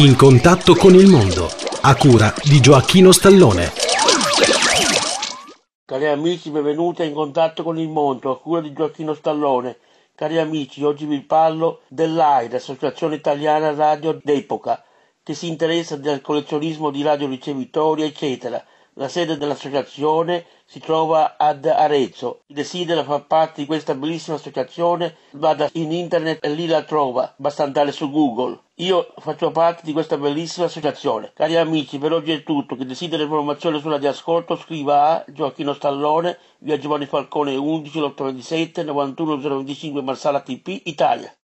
In contatto con il mondo, a cura di Gioacchino Stallone. Cari amici, benvenuti a In contatto con il mondo, a cura di Gioacchino Stallone. Cari amici, oggi vi parlo dell'AIRE, Associazione Italiana Radio d'Epoca, che si interessa del collezionismo di radioricevitori, eccetera. La sede dell'associazione si trova ad Arezzo. Chi desidera far parte di questa bellissima associazione vada in internet e lì la trova, basta andare su Google. Io faccio parte di questa bellissima associazione. Cari amici, per oggi è tutto. Chi desidera informazioni sulla di ascolto scriva a Gioacchino Stallone, via Giovanni Falcone 11 827 91025 Marsala TP, Italia.